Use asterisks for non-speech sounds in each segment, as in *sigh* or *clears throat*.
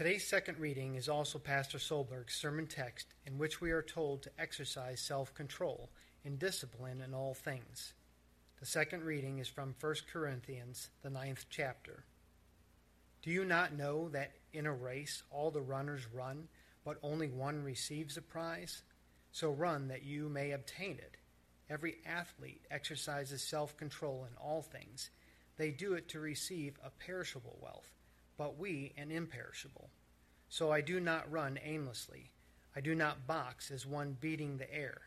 Today's second reading is also Pastor Solberg's sermon text, in which we are told to exercise self control and discipline in all things. The second reading is from 1 Corinthians, the ninth chapter. Do you not know that in a race all the runners run, but only one receives a prize? So run that you may obtain it. Every athlete exercises self control in all things. They do it to receive a perishable wealth, but we an imperishable. So I do not run aimlessly. I do not box as one beating the air,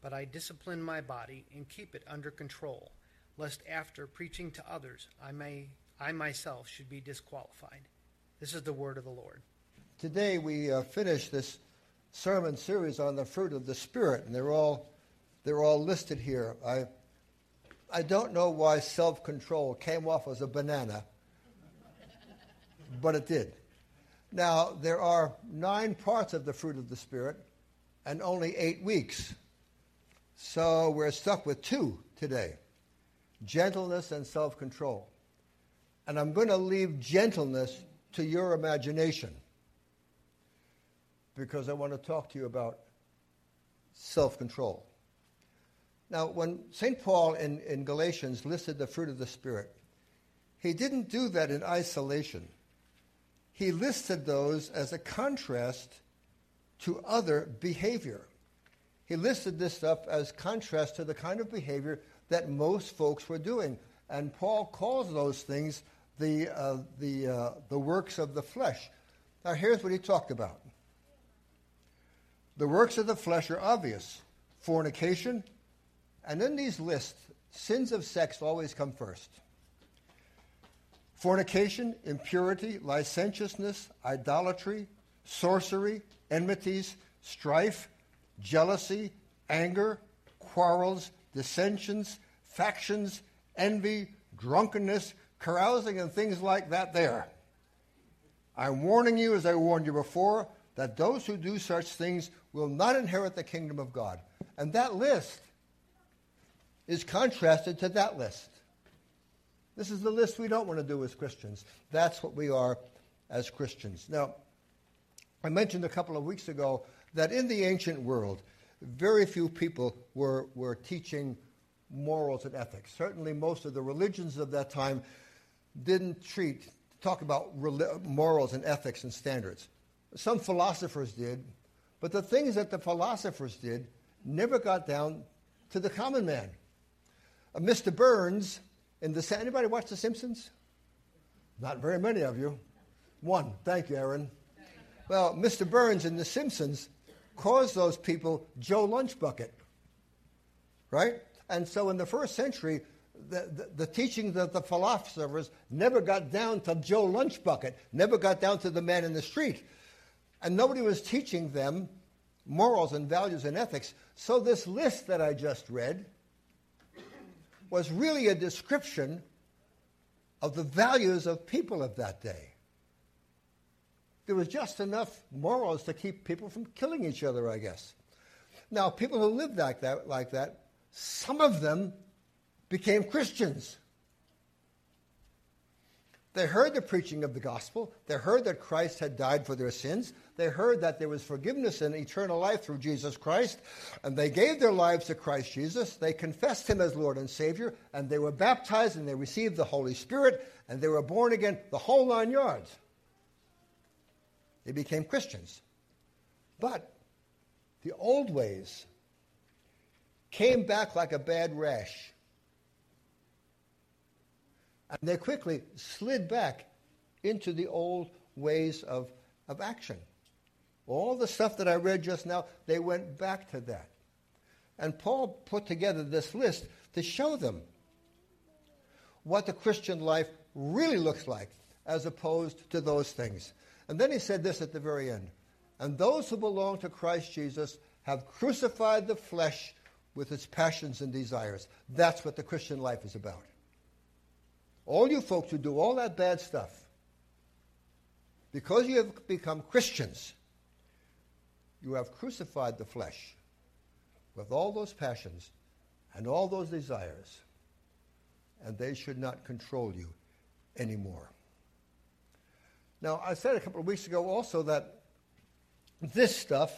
but I discipline my body and keep it under control, lest after preaching to others I may I myself should be disqualified. This is the word of the Lord. Today we uh, finish this sermon series on the fruit of the Spirit, and they're all they're all listed here. I I don't know why self-control came off as a banana, but it did. Now there are nine parts of the fruit of the Spirit, and only eight weeks, so we're stuck with two today: gentleness and self-control. And I'm going to leave gentleness to your imagination because I want to talk to you about self control. Now, when St. Paul in, in Galatians listed the fruit of the Spirit, he didn't do that in isolation. He listed those as a contrast to other behavior. He listed this stuff as contrast to the kind of behavior that most folks were doing. And Paul calls those things the, uh, the, uh, the works of the flesh. Now, here's what he talked about the works of the flesh are obvious fornication, and in these lists, sins of sex always come first. Fornication, impurity, licentiousness, idolatry, sorcery, enmities, strife, jealousy, anger, quarrels, dissensions, factions, envy, drunkenness, carousing and things like that there. I'm warning you, as I warned you before, that those who do such things will not inherit the kingdom of God. And that list is contrasted to that list. This is the list we don't want to do as Christians. That's what we are as Christians. Now, I mentioned a couple of weeks ago that in the ancient world, very few people were, were teaching morals and ethics. Certainly, most of the religions of that time didn't treat, talk about morals and ethics and standards. Some philosophers did, but the things that the philosophers did never got down to the common man. Uh, Mr. Burns in the anybody watch The Simpsons? Not very many of you. One. Thank you, Aaron. Well, Mr. Burns in The Simpsons caused those people Joe Lunchbucket, right? And so in the first century, the, the, the, teachings of the philosophers never got down to Joe Lunchbucket, never got down to the man in the street. And nobody was teaching them morals and values and ethics. So this list that I just read was really a description of the values of people of that day. There was just enough morals to keep people from killing each other, I guess. Now, people who lived like that, like that, some of them became Christians. They heard the preaching of the gospel. They heard that Christ had died for their sins. They heard that there was forgiveness and eternal life through Jesus Christ. And they gave their lives to Christ Jesus. They confessed him as Lord and Savior. And they were baptized and they received the Holy Spirit. And they were born again, the whole nine yards. They became Christians. But the old ways came back like a bad rash. And they quickly slid back into the old ways of, of action. All the stuff that I read just now, they went back to that. And Paul put together this list to show them what the Christian life really looks like as opposed to those things. And then he said this at the very end And those who belong to Christ Jesus have crucified the flesh with its passions and desires. That's what the Christian life is about. All you folks who do all that bad stuff, because you have become Christians, you have crucified the flesh with all those passions and all those desires, and they should not control you anymore. Now, I said a couple of weeks ago also that this stuff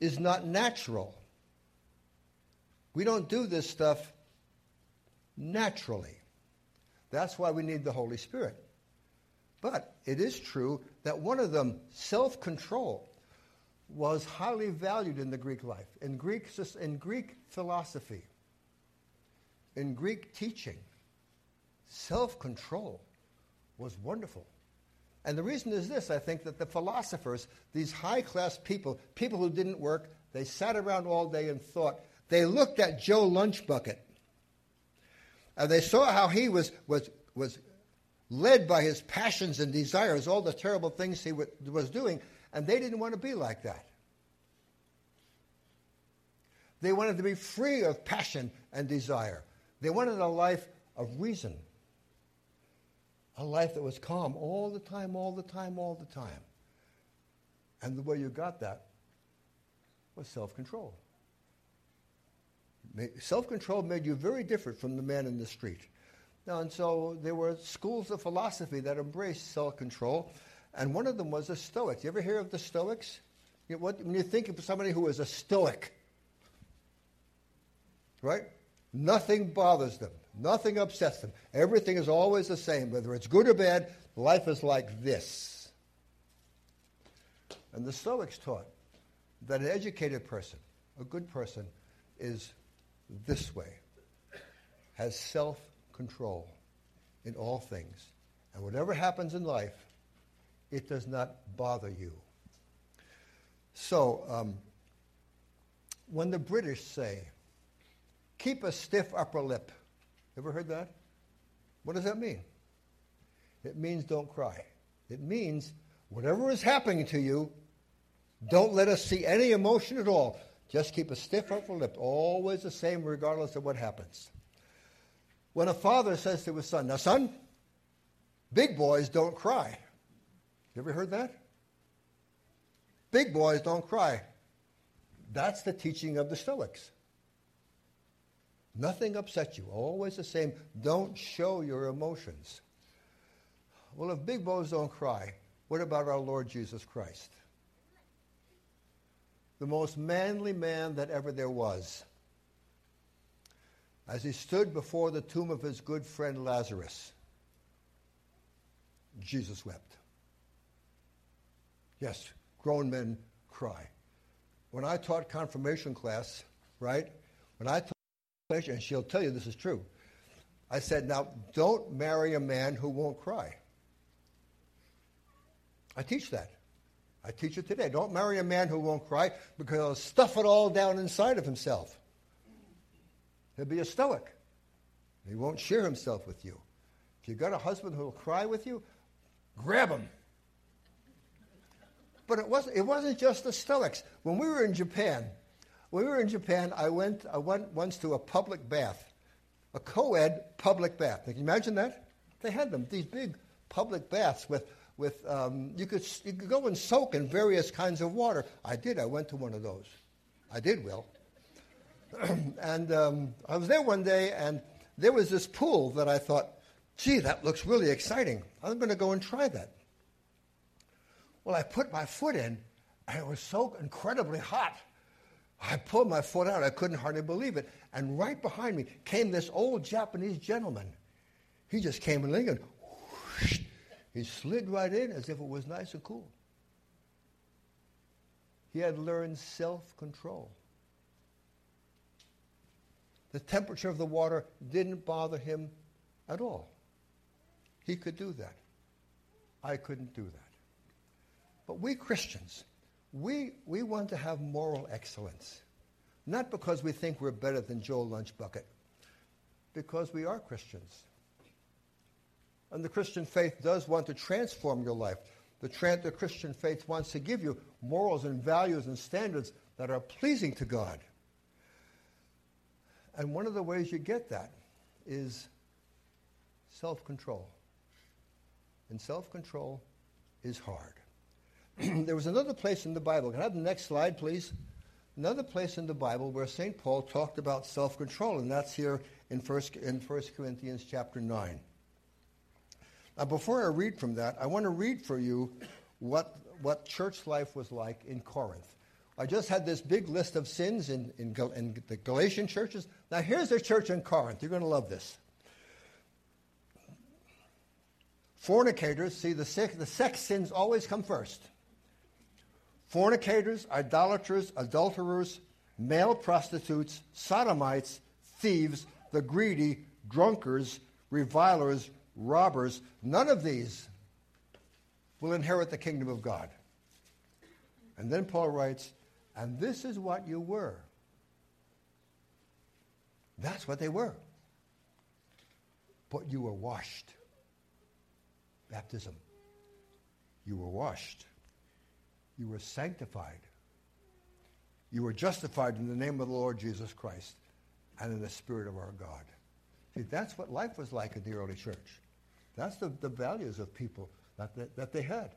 is not natural. We don't do this stuff naturally. That's why we need the Holy Spirit. But it is true that one of them, self control, was highly valued in the Greek life, in Greek, in Greek philosophy, in Greek teaching. Self control was wonderful. And the reason is this I think that the philosophers, these high class people, people who didn't work, they sat around all day and thought, they looked at Joe Lunchbucket and they saw how he was, was, was led by his passions and desires, all the terrible things he was doing, and they didn't want to be like that. They wanted to be free of passion and desire. They wanted a life of reason, a life that was calm all the time, all the time, all the time. And the way you got that was self control. Self control made you very different from the man in the street. And so there were schools of philosophy that embraced self control, and one of them was the Stoics. You ever hear of the Stoics? You know, what, when you think of somebody who is a Stoic, right? Nothing bothers them, nothing upsets them. Everything is always the same, whether it's good or bad. Life is like this. And the Stoics taught that an educated person, a good person, is this way, has self control in all things. And whatever happens in life, it does not bother you. So, um, when the British say, keep a stiff upper lip, ever heard that? What does that mean? It means don't cry. It means whatever is happening to you, don't let us see any emotion at all. Just keep a stiff upper lip, always the same, regardless of what happens. When a father says to his son, Now, son, big boys don't cry. You ever heard that? Big boys don't cry. That's the teaching of the Stoics. Nothing upsets you, always the same. Don't show your emotions. Well, if big boys don't cry, what about our Lord Jesus Christ? The most manly man that ever there was. As he stood before the tomb of his good friend Lazarus, Jesus wept. Yes, grown men cry. When I taught confirmation class, right? When I taught and she'll tell you this is true. I said, now don't marry a man who won't cry. I teach that. I teach it today. Don't marry a man who won't cry because he'll stuff it all down inside of himself. He'll be a stoic. He won't share himself with you. If you've got a husband who will cry with you, grab him. But it wasn't, it wasn't just the Stoics. When we were in Japan, when we were in Japan, I went, I went once to a public bath, a co-ed public bath. Can you imagine that? They had them, these big public baths with, with um, you, could, you could go and soak in various kinds of water. I did. I went to one of those. I did, Will. *clears throat* and um, I was there one day, and there was this pool that I thought, gee, that looks really exciting. I'm going to go and try that. Well, I put my foot in, and it was so incredibly hot. I pulled my foot out. I couldn't hardly believe it. And right behind me came this old Japanese gentleman. He just came and whoosh, he slid right in as if it was nice and cool. He had learned self control. The temperature of the water didn't bother him at all. He could do that. I couldn't do that. But we Christians, we, we want to have moral excellence. Not because we think we're better than Joel Lunchbucket, because we are Christians. And the Christian faith does want to transform your life. The, tra- the Christian faith wants to give you morals and values and standards that are pleasing to God. And one of the ways you get that is self control. And self control is hard. *clears throat* there was another place in the Bible. Can I have the next slide, please? Another place in the Bible where St. Paul talked about self control, and that's here in 1, in 1 Corinthians chapter 9. Now, before I read from that, I want to read for you what, what church life was like in Corinth. I just had this big list of sins in, in, in the Galatian churches. Now, here's the church in Corinth. You're going to love this. Fornicators, see, the the sex sins always come first. Fornicators, idolaters, adulterers, male prostitutes, sodomites, thieves, the greedy, drunkards, revilers, robbers, none of these will inherit the kingdom of God. And then Paul writes, and this is what you were. That's what they were. But you were washed. Baptism. You were washed. You were sanctified. You were justified in the name of the Lord Jesus Christ and in the Spirit of our God. See, that's what life was like in the early church. That's the, the values of people that they, that they had.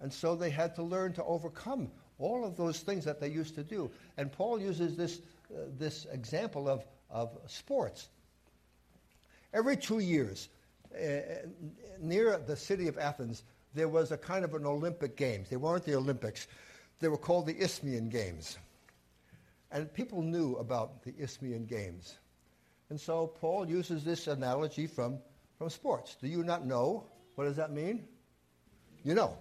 And so they had to learn to overcome all of those things that they used to do. And Paul uses this, uh, this example of, of sports. Every two years, uh, near the city of Athens, there was a kind of an Olympic Games. They weren't the Olympics. They were called the Isthmian Games. And people knew about the Isthmian Games. And so Paul uses this analogy from from sports. Do you not know? What does that mean? You know.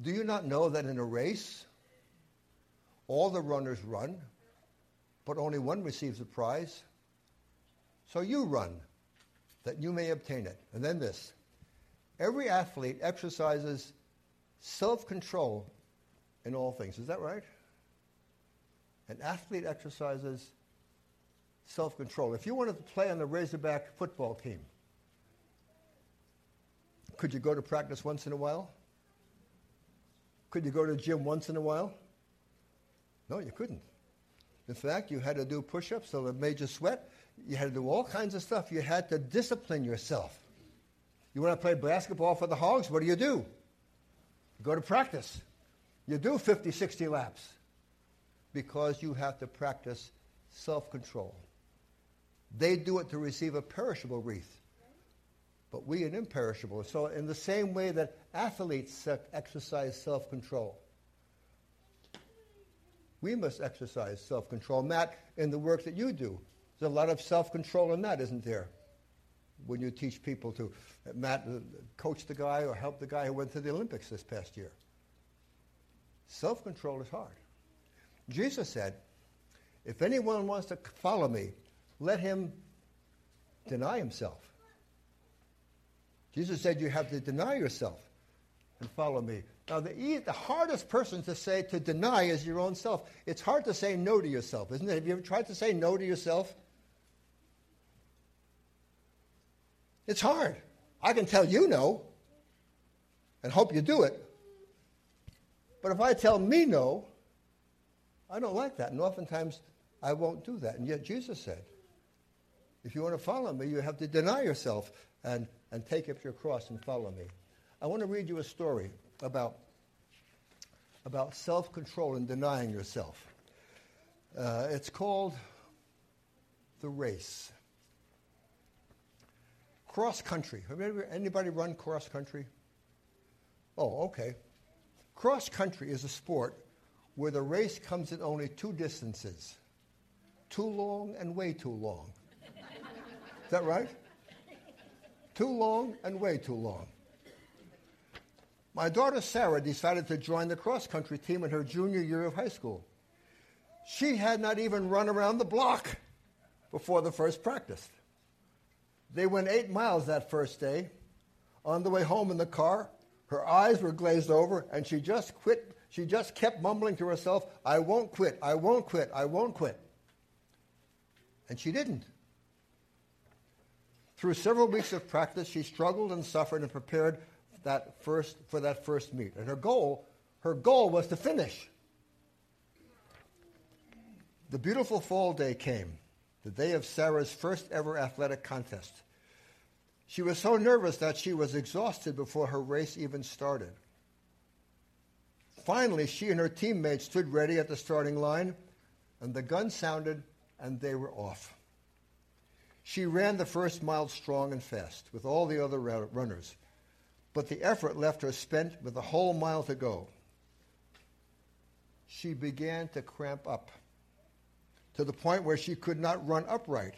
Do you not know that in a race, all the runners run, but only one receives a prize? So you run, that you may obtain it. And then this every athlete exercises self control in all things. Is that right? An athlete exercises self control. If you wanted to play on the Razorback football team, could you go to practice once in a while? Could you go to the gym once in a while? No, you couldn't. In fact, you had to do push ups so it made you sweat. You had to do all kinds of stuff. You had to discipline yourself. You want to play basketball for the Hogs? What do you do? You go to practice. You do 50, 60 laps because you have to practice self control. They do it to receive a perishable wreath but we an imperishable. So, in the same way that athletes exercise self control, we must exercise self control. Matt, in the work that you do, there's a lot of self control in that, isn't there? When you teach people to, Matt, coach the guy or help the guy who went to the Olympics this past year. Self control is hard. Jesus said, If anyone wants to follow me, let him deny himself Jesus said you have to deny yourself and follow me. Now, the, the hardest person to say to deny is your own self. It's hard to say no to yourself, isn't it? Have you ever tried to say no to yourself? It's hard. I can tell you no and hope you do it. But if I tell me no, I don't like that. And oftentimes I won't do that. And yet Jesus said, if you want to follow me, you have to deny yourself and and take up your cross and follow me. I want to read you a story about, about self control and denying yourself. Uh, it's called The Race. Cross country. Anybody run cross country? Oh, okay. Cross country is a sport where the race comes in only two distances too long and way too long. is that right? Too long and way too long. My daughter Sarah decided to join the cross country team in her junior year of high school. She had not even run around the block before the first practice. They went eight miles that first day. On the way home in the car, her eyes were glazed over, and she just quit. She just kept mumbling to herself, I won't quit, I won't quit, I won't quit. And she didn't. Through several weeks of practice, she struggled and suffered and prepared that first, for that first meet. And her goal, her goal was to finish. The beautiful fall day came, the day of Sarah's first ever athletic contest. She was so nervous that she was exhausted before her race even started. Finally, she and her teammates stood ready at the starting line, and the gun sounded, and they were off. She ran the first mile strong and fast with all the other runners. but the effort left her spent with a whole mile to go. She began to cramp up to the point where she could not run upright,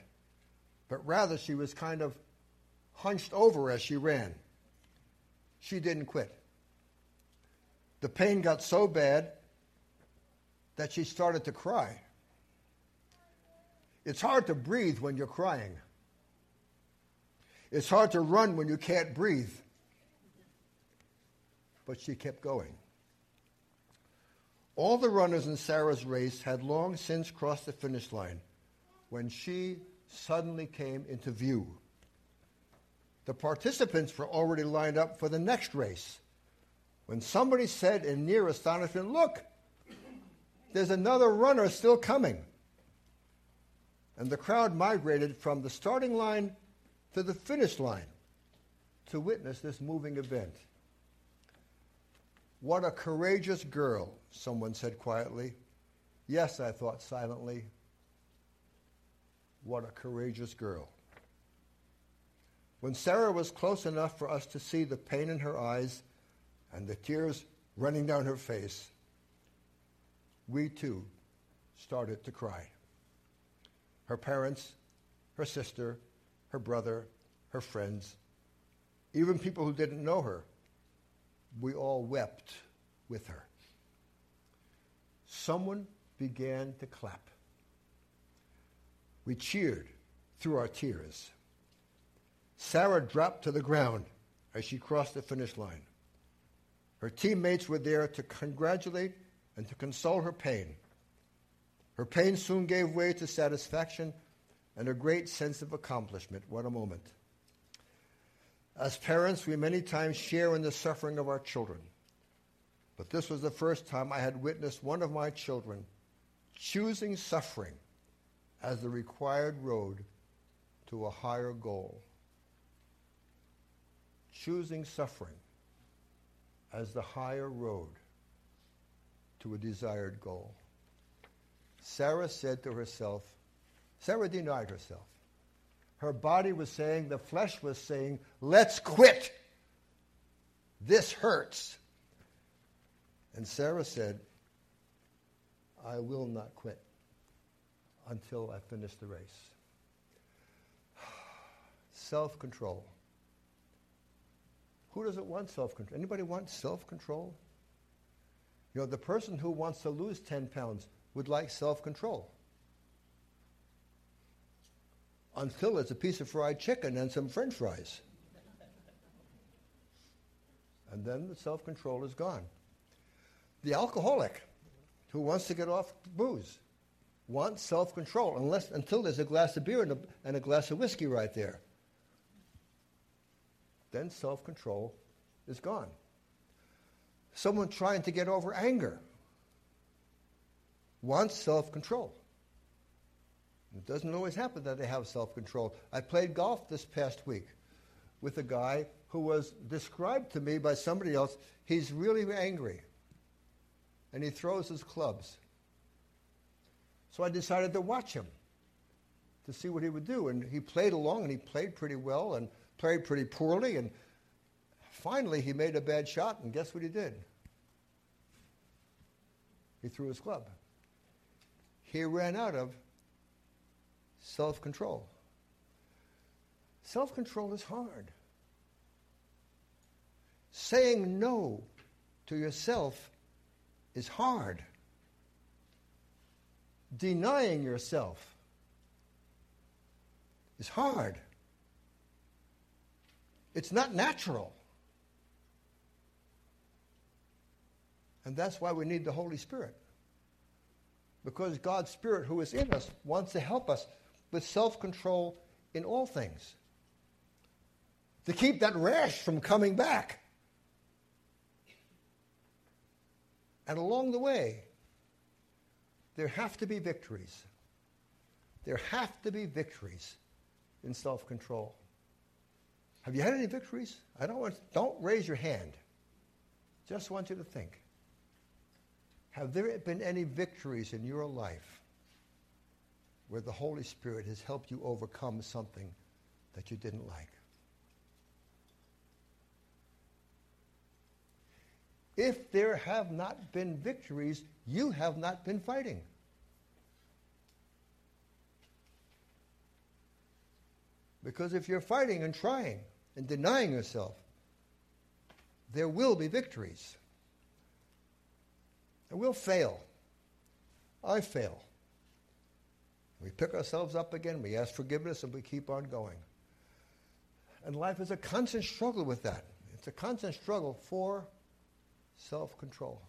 but rather she was kind of hunched over as she ran. She didn't quit. The pain got so bad that she started to cry. It's hard to breathe when you're crying. It's hard to run when you can't breathe. But she kept going. All the runners in Sarah's race had long since crossed the finish line when she suddenly came into view. The participants were already lined up for the next race when somebody said in near astonishment, Look, there's another runner still coming. And the crowd migrated from the starting line to the finish line to witness this moving event. What a courageous girl, someone said quietly. Yes, I thought silently. What a courageous girl. When Sarah was close enough for us to see the pain in her eyes and the tears running down her face, we too started to cry. Her parents, her sister, her brother, her friends, even people who didn't know her, we all wept with her. Someone began to clap. We cheered through our tears. Sarah dropped to the ground as she crossed the finish line. Her teammates were there to congratulate and to console her pain. Her pain soon gave way to satisfaction and a great sense of accomplishment. What a moment. As parents, we many times share in the suffering of our children. But this was the first time I had witnessed one of my children choosing suffering as the required road to a higher goal. Choosing suffering as the higher road to a desired goal. Sarah said to herself, Sarah denied herself. Her body was saying, the flesh was saying, let's quit. This hurts. And Sarah said, I will not quit until I finish the race. *sighs* Self control. Who doesn't want self control? Anybody want self control? You know, the person who wants to lose 10 pounds would like self control. Until it's a piece of fried chicken and some french fries. And then the self control is gone. The alcoholic who wants to get off booze wants self control unless until there's a glass of beer and a, and a glass of whiskey right there. Then self control is gone. Someone trying to get over anger wants self control. It doesn't always happen that they have self control. I played golf this past week with a guy who was described to me by somebody else. He's really angry and he throws his clubs. So I decided to watch him to see what he would do. And he played along and he played pretty well and played pretty poorly. And finally, he made a bad shot, and guess what he did? He threw his club. He ran out of self control. Self control is hard. Saying no to yourself is hard. Denying yourself is hard. It's not natural. And that's why we need the Holy Spirit. Because God's Spirit, who is in us, wants to help us with self control in all things. To keep that rash from coming back. And along the way, there have to be victories. There have to be victories in self control. Have you had any victories? I don't want, don't raise your hand. Just want you to think. Have there been any victories in your life where the Holy Spirit has helped you overcome something that you didn't like? If there have not been victories, you have not been fighting. Because if you're fighting and trying and denying yourself, there will be victories. And we'll fail. I fail. We pick ourselves up again, we ask forgiveness, and we keep on going. And life is a constant struggle with that. It's a constant struggle for self control.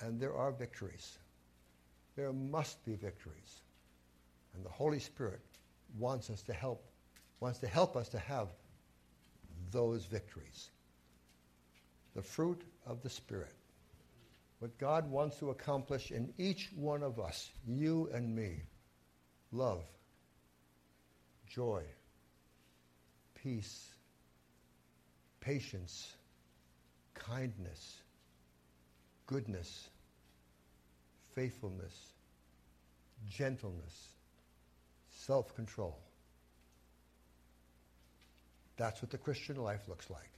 And there are victories. There must be victories. And the Holy Spirit wants us to help, wants to help us to have those victories. The fruit of the Spirit. What God wants to accomplish in each one of us, you and me. Love, joy, peace, patience, kindness, goodness, faithfulness, gentleness, self control. That's what the Christian life looks like.